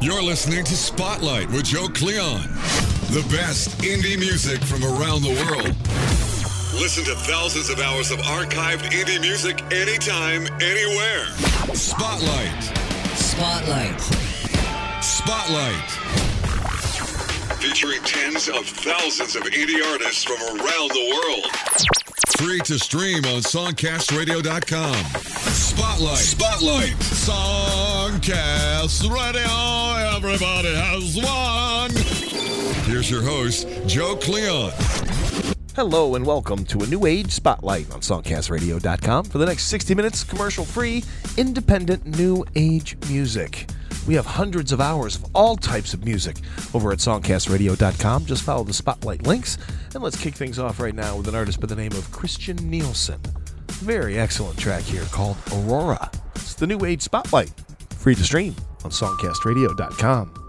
You're listening to Spotlight with Joe Cleon. The best indie music from around the world. Listen to thousands of hours of archived indie music anytime, anywhere. Spotlight. Spotlight. Spotlight. Featuring tens of thousands of indie artists from around the world. Free to stream on songcastradio.com. Spotlight. Spotlight. Songcast Radio. Everybody has one. Here's your host, Joe Cleon. Hello and welcome to a New Age Spotlight on SongcastRadio.com for the next 60 minutes, commercial free, independent New Age music. We have hundreds of hours of all types of music over at SongcastRadio.com. Just follow the Spotlight links, and let's kick things off right now with an artist by the name of Christian Nielsen. Very excellent track here called Aurora. It's the New Age Spotlight, free to stream on SongcastRadio.com.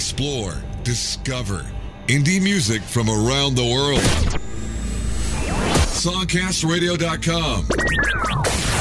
explore, discover indie music from around the world. Songcastradio.com.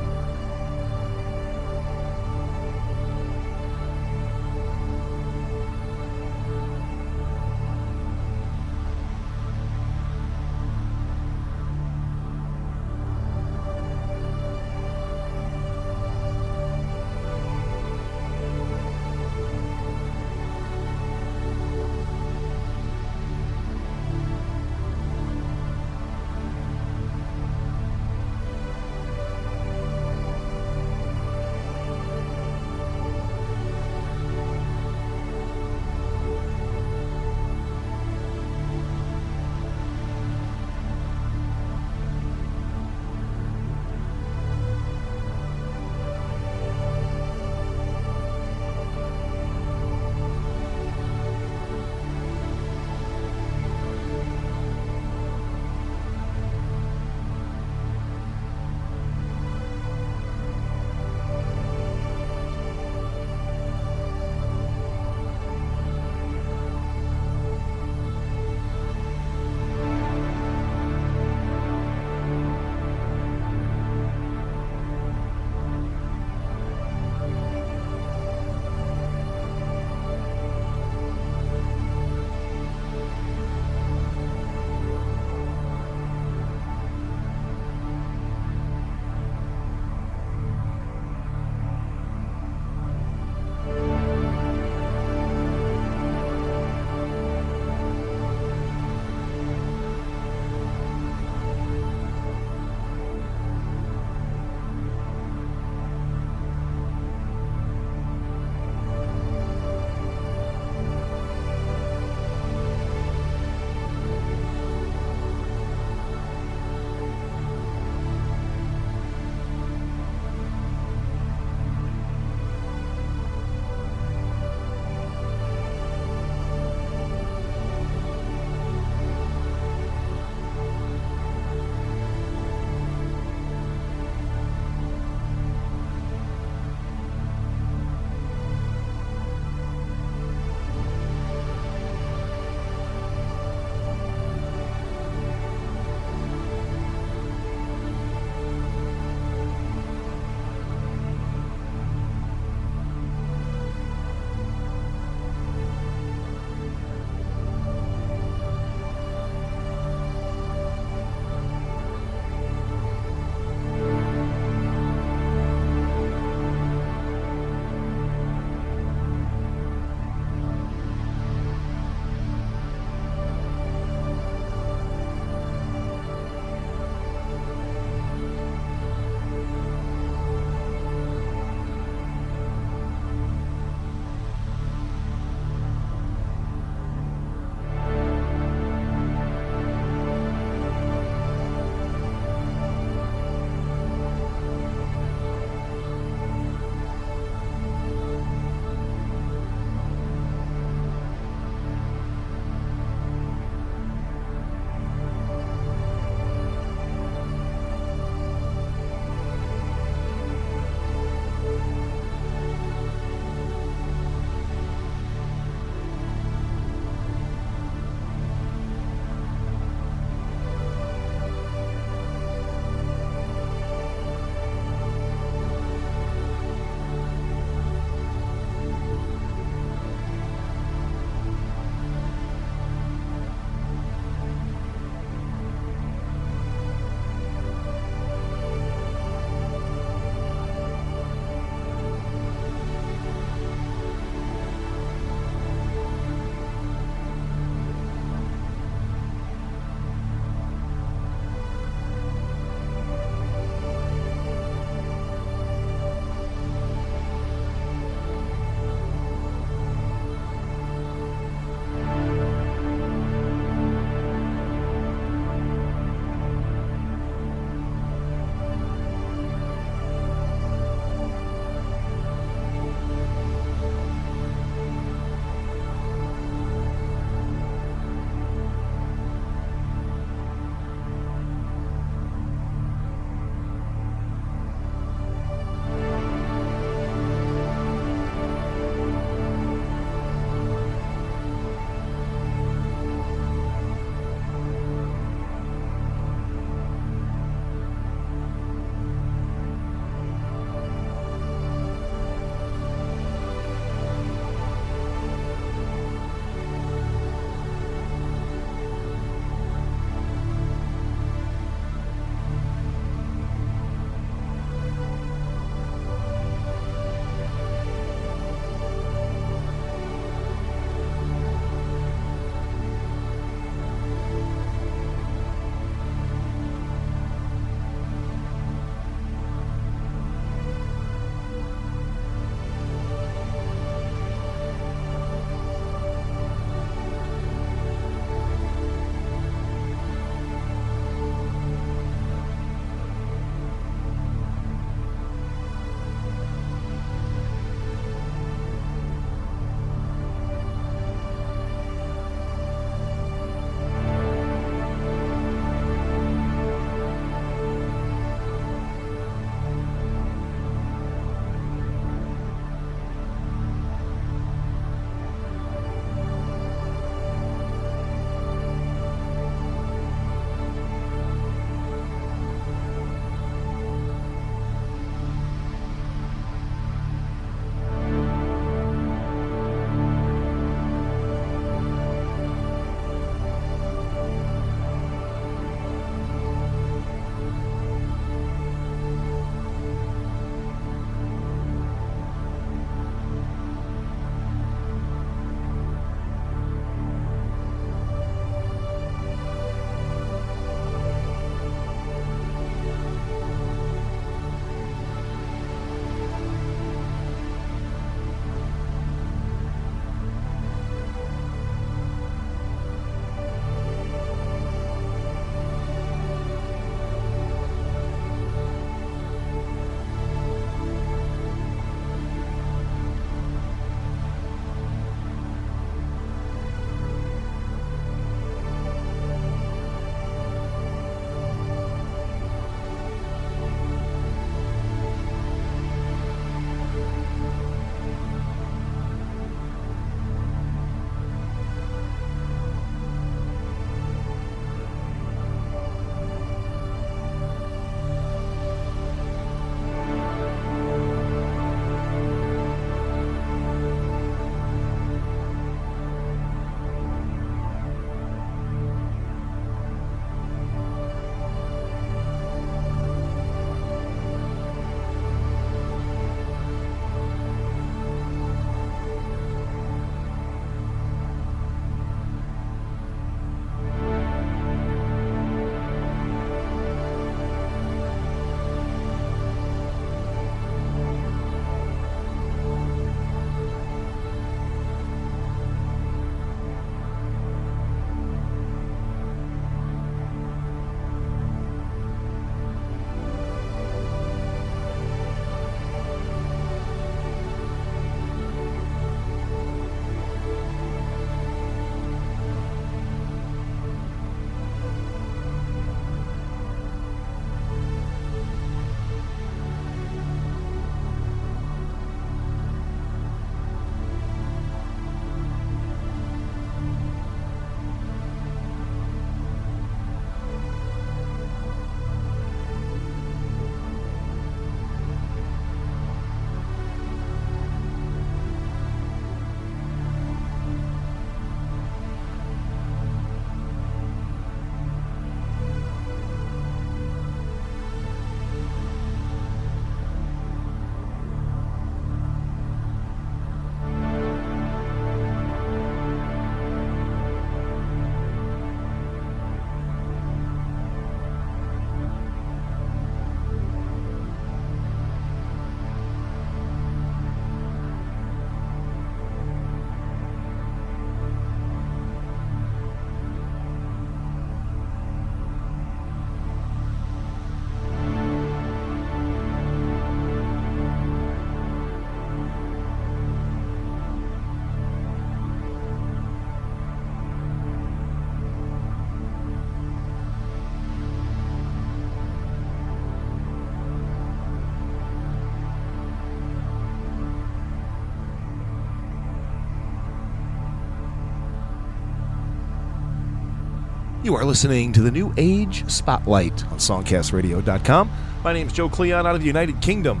You are listening to the New Age Spotlight on SongcastRadio.com. My name is Joe Cleon out of the United Kingdom.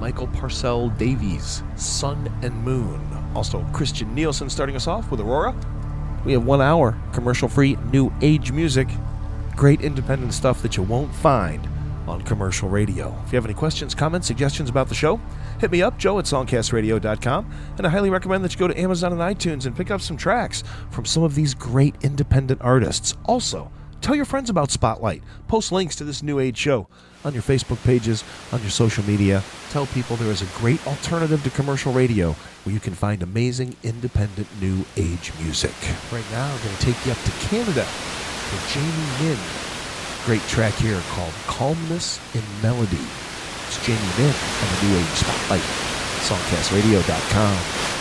Michael Parcell Davies, Sun and Moon. Also, Christian Nielsen starting us off with Aurora. We have one hour commercial free New Age music. Great independent stuff that you won't find on commercial radio. If you have any questions, comments, suggestions about the show, hit me up, joe at songcastradio.com. And I highly recommend that you go to Amazon and iTunes and pick up some tracks from some of these great independent artists. Also, tell your friends about Spotlight. Post links to this new age show on your Facebook pages, on your social media. Tell people there is a great alternative to commercial radio where you can find amazing independent new age music. Right now, I'm going to take you up to Canada for Jamie Yin. great track here called Calmness in Melody. It's Jamie Minne on the New Age Spotlight, songcastradio.com.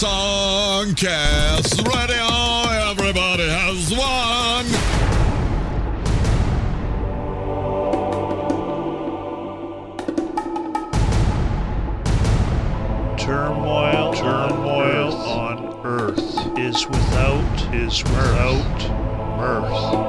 Songcast Radio. Oh, everybody has one. turmoil, turmoil on earth is without is without mirth.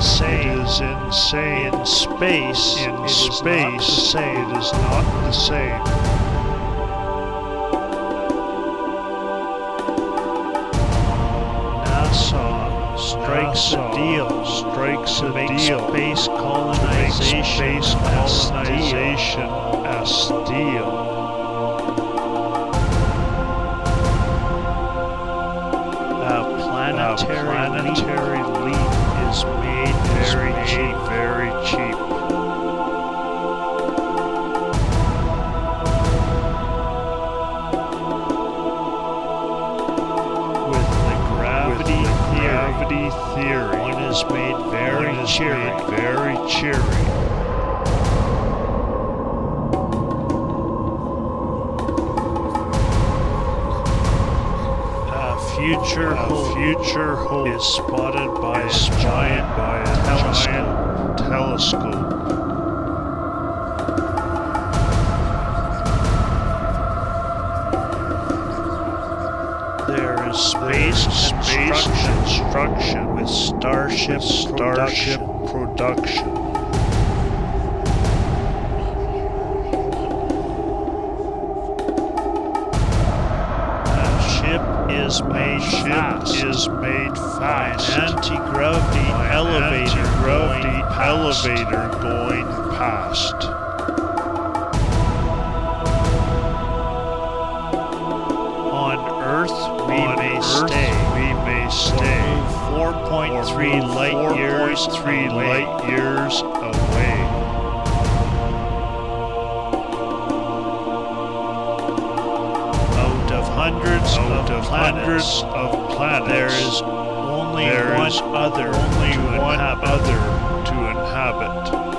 Insane. It is insane. In space, in it space, is not the same. It is not the same. NASA strikes a deal, strikes a deal, space colonization, space colonization as deal. A planetary, planetary leap is made very cheap, very cheap. With the gravity, theory, gravity theory, one is made very one is cheery, made very cheery. Future, a future hope is spotted by a giant, by a giant telescope. There is space, space construction with starship, starship production. A is made fast. is made fast. An anti-gravity elevator, gravity elevator going past. On Earth, we may stay. We may stay. 4.3 light years, 3 light years of planets, hundreds of planets, there is only there one is other only to one inhabit. other to inhabit.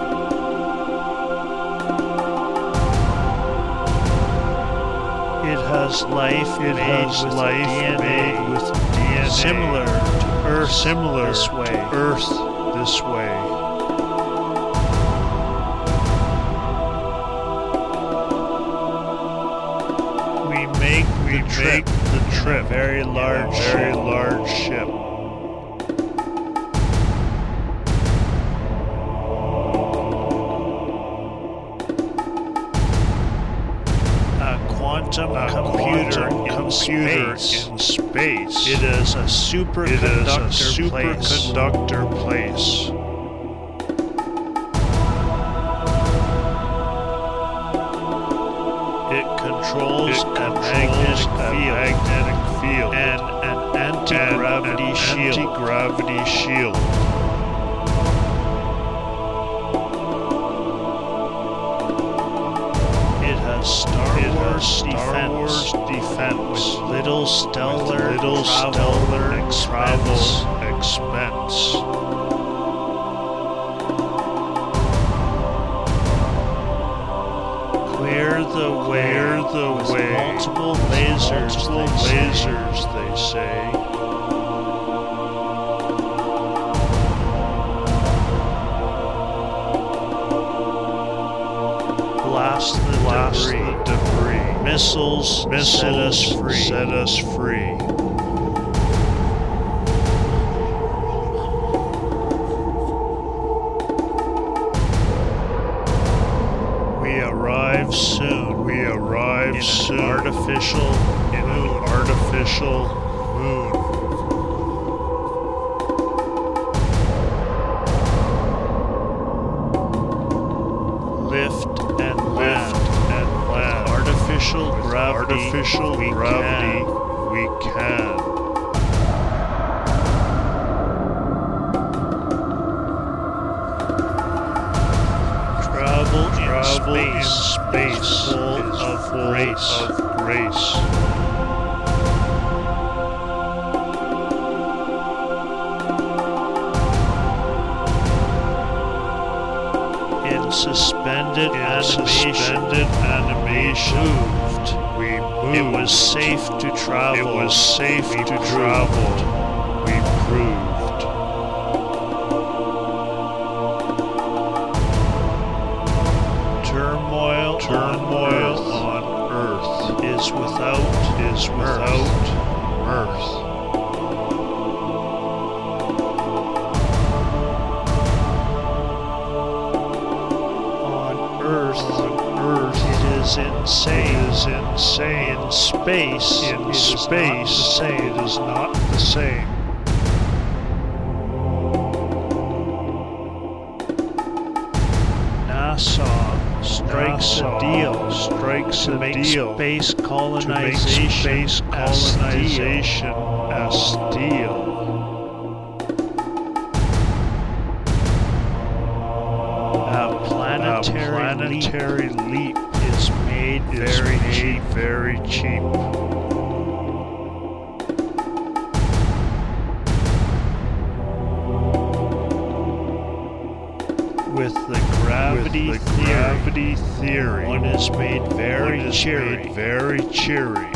It has life It made has with life DNA, made with DNA similar to Earth similar this way. to Earth this way. We make trip make the trip very large very large ship. a quantum A computer, quantum in, computer space. in space. It is a It is superconductor a place. superconductor place. It field magnetic field and an anti-gravity an shield. Anti-gravity shield. It has Star It Wars has Star defense Wars defense. with little stellar little travel stellar expense. travel expense. Clear the way, Clear the way. multiple lasers, Multiple they say. lasers, they say. blast the Blast debris. the debris. Missiles, Missiles set us free. Set us free. Suspended animation. suspended animation. Moved. We moved. It was safe to travel. It was safe We to proved. travel. We proved. Turmoil, Turmoil on earth is without is without mirth. Insane. is insane. In space, In it is space, same. it is not the same. NASA strikes NASA a deal strikes a make deal space to make colonization space colonization a steal. A planetary, a planetary leap, is is very cheap. very cheap. With the gravity With the theory, gravity theory, one is made very one is cheery. made very cheery.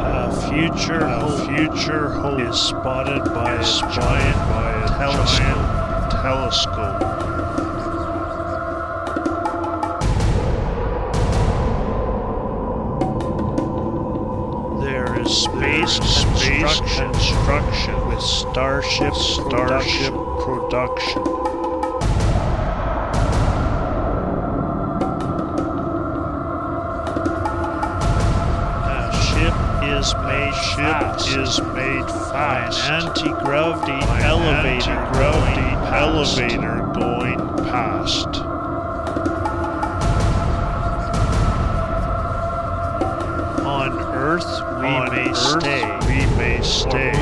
A future A hope future hope is spotted by a is giant by telescope. telescope. There is There is space space construction construction with starship starship production. production. Is made Ship fast is made an anti-gravity elevator anti-gravity going past. elevator going past. On Earth, we On may Earth, stay. we may stay.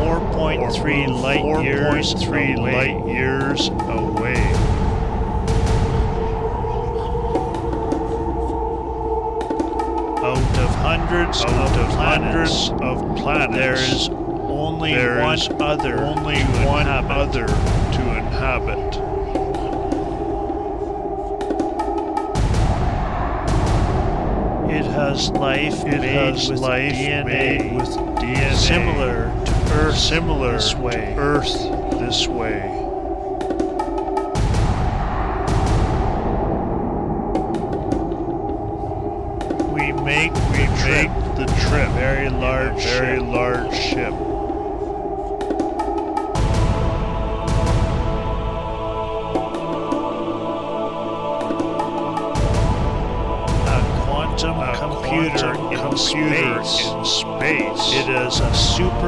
Or or move 4.3 light years 4.3 light years away. Hundreds of of planets, hundreds of planets, there is only there one is other only to one inhabit. other to inhabit. It has life It has life DNA, made with DNA similar to Earth similar this way. to Earth this way. Trip make the trip very large very ship. large ship. a quantum A computer, quantum in, computer space. in space. It is a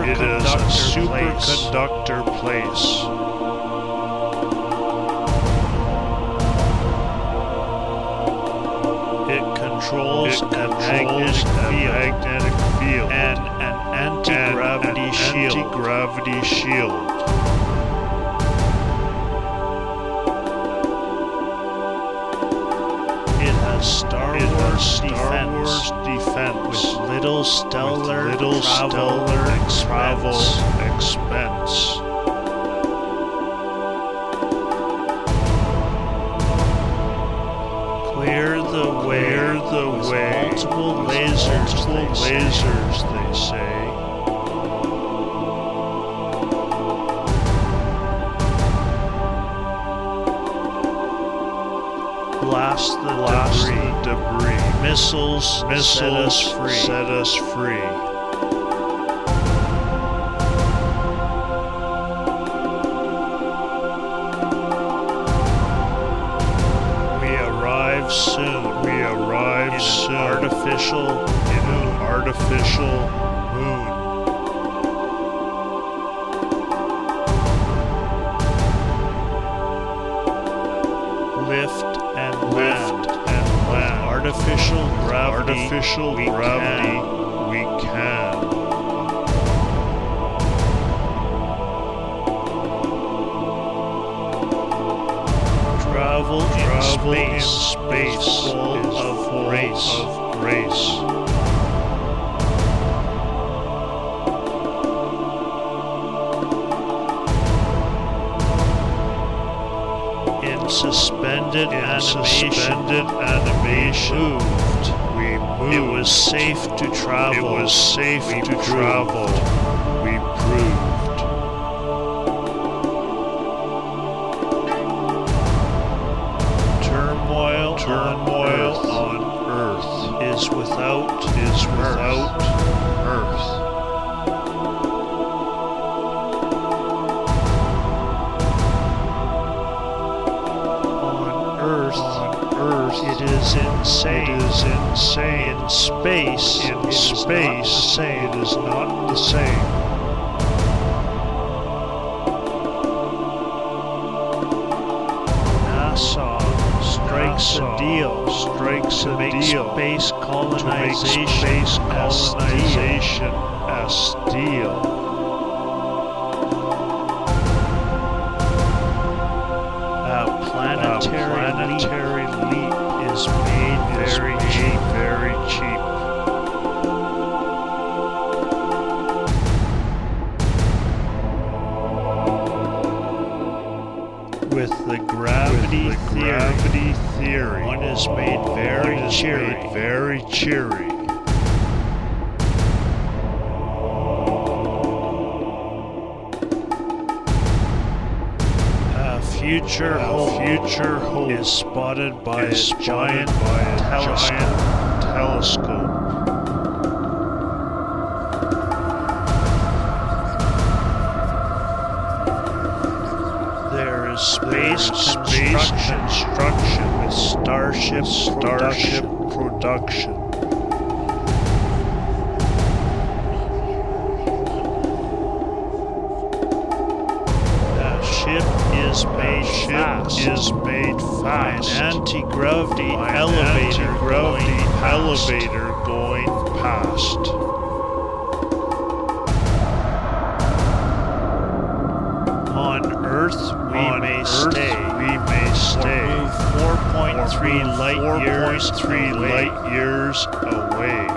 It superconductor is a place. superconductor place. Magnetic field magnetic field and an anti-gravity an shield. Anti-gravity shield. It has Star Wars Star defense Wars defense with little stellar with little travel stellar expense. travel expense. Clear the way, the way. multiple lasers, multiple lasers, they say. blast the Blast debris. the debris. Missiles, Missiles set us free. set us free. Same. NASA strikes NASA a deal strikes a deal space to make colonization space a steal. colonization a steal. Is spotted by is a giant by a telescope. giant telescope. There is space is construction construction with starship, starship production. production. Ship is made ship fast is made an fast anti-gravity elevator anti-gravity going past. elevator going past. On Earth, we On may Earth, stay. We may stay. Move 4.3 light years 4.3 light years away.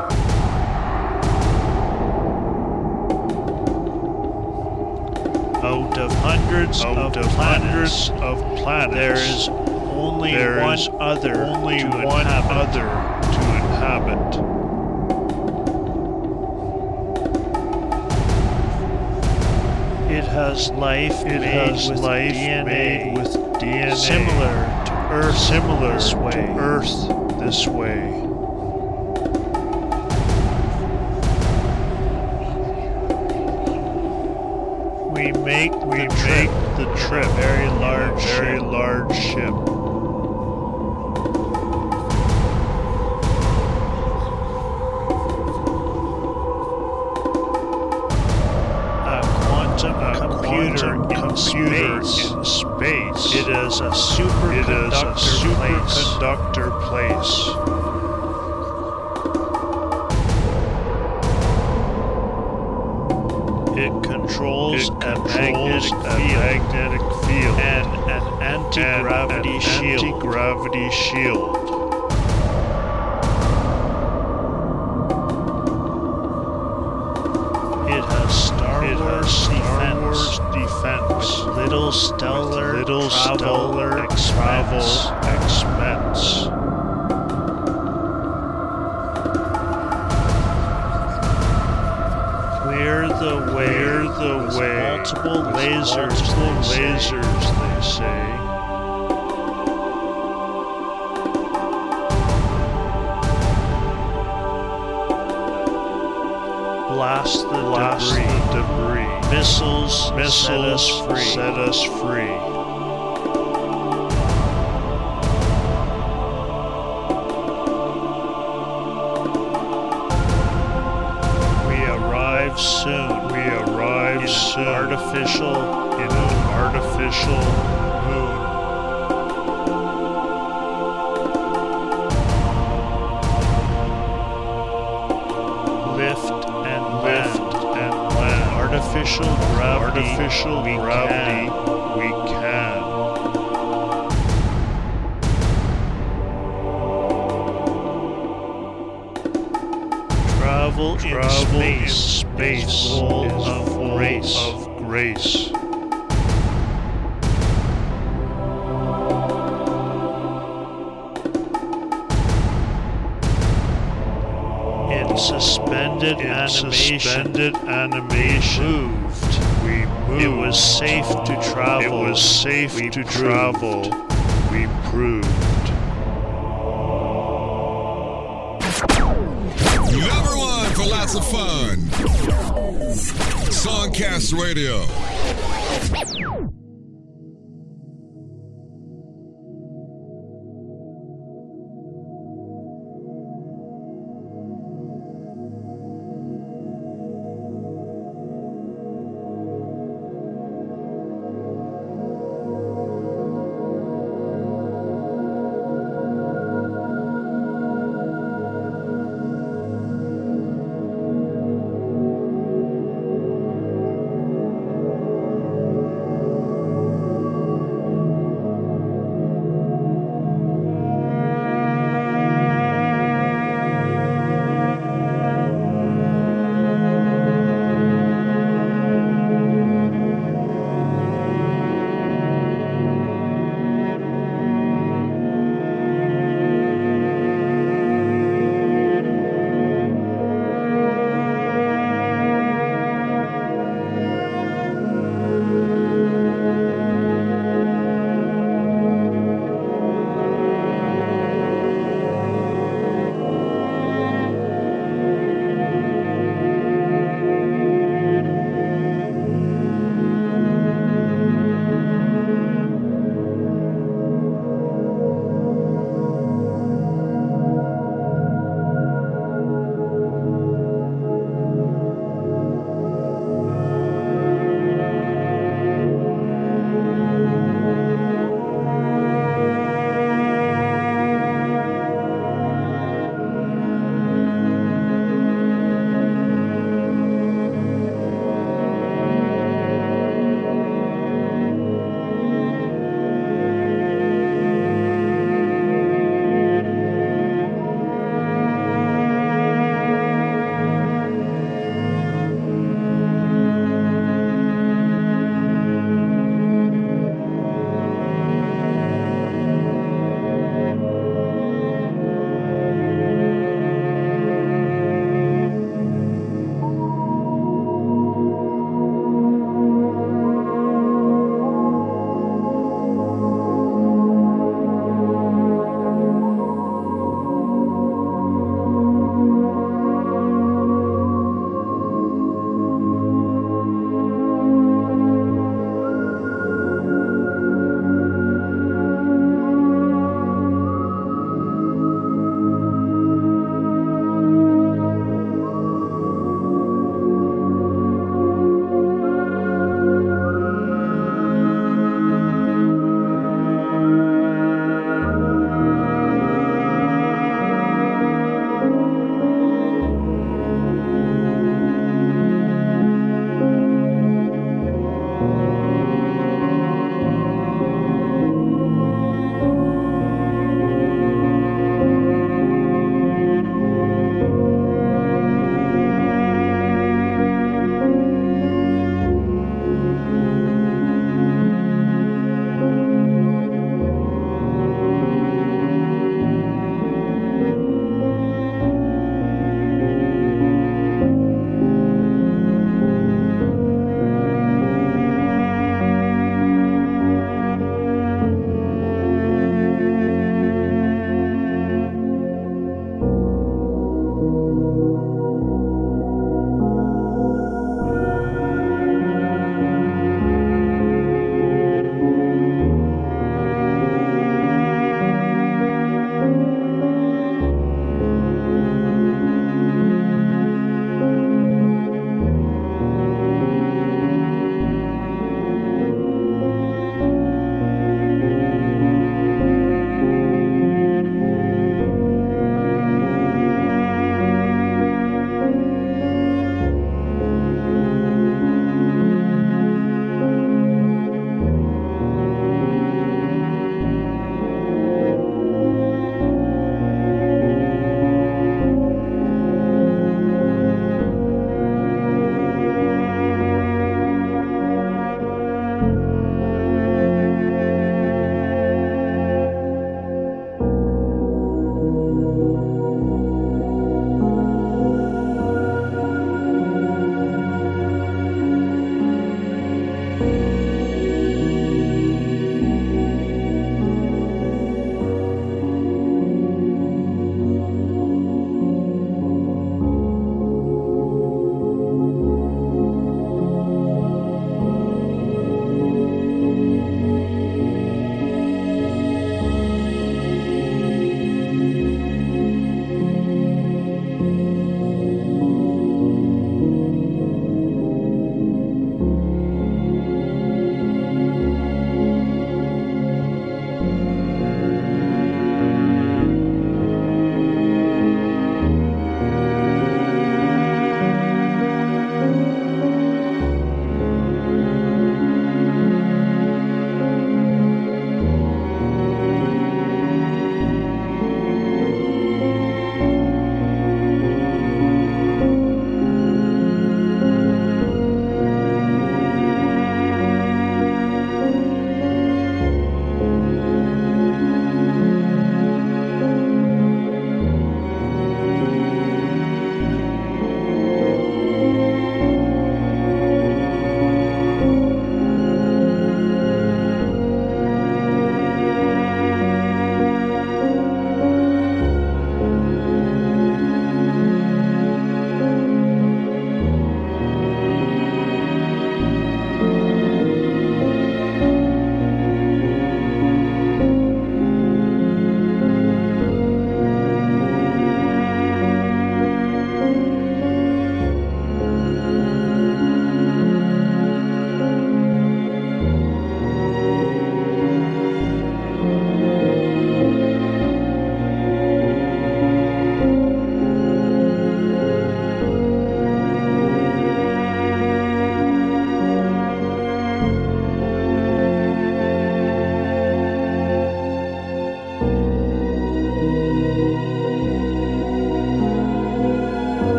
Out of hundreds Out of, of planets, hundreds of planets, there is only there one is other only to one inhabit. other to inhabit. It has life It made has with life DNA made with DNA similar to Earth similar this way. to Earth this way. Make We the make trip the trip very large very ship. large ship. a quantum A computer quantum in computer space. in space. It is a It is superconductor a place. superconductor place. It magnetic field and an anti-gravity an shield. Anti-gravity shield. It has Star It Wars has Star defense. Defense. Little stellar With little travel stellar expense. expense. Clear the way. The way. Multiple lasers. multiple they say. lasers, they say. Blast the Blast debris. the debris. Missiles, Missiles set us free. Set us free. Radio.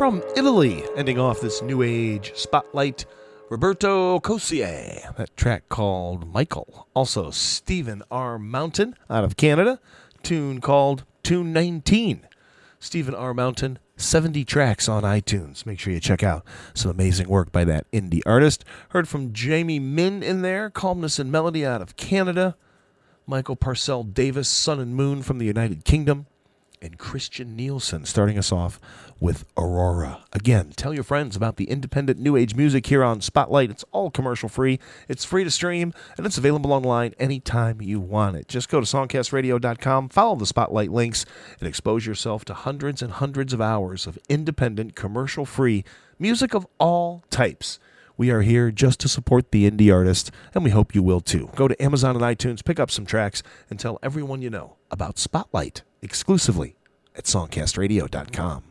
From Italy, ending off this new age spotlight. Roberto Coccia, that track called Michael. Also, Stephen R. Mountain out of Canada, tune called Tune 19. Stephen R. Mountain, 70 tracks on iTunes. Make sure you check out some amazing work by that indie artist. Heard from Jamie Minne in there, Calmness and Melody out of Canada, Michael Parcell Davies, Sun and Moon from the United Kingdom, and Christian Nielsen starting us off with Aurora. Again, tell your friends about the independent new age music here on Spotlight. It's all commercial free, it's free to stream, and it's available online anytime you want it. Just go to songcastradio.com, follow the Spotlight links, and expose yourself to hundreds and hundreds of hours of independent, commercial free music of all types. We are here just to support the indie artist, and we hope you will too. Go to Amazon and iTunes, pick up some tracks, and tell everyone you know about Spotlight exclusively at songcastradio.com.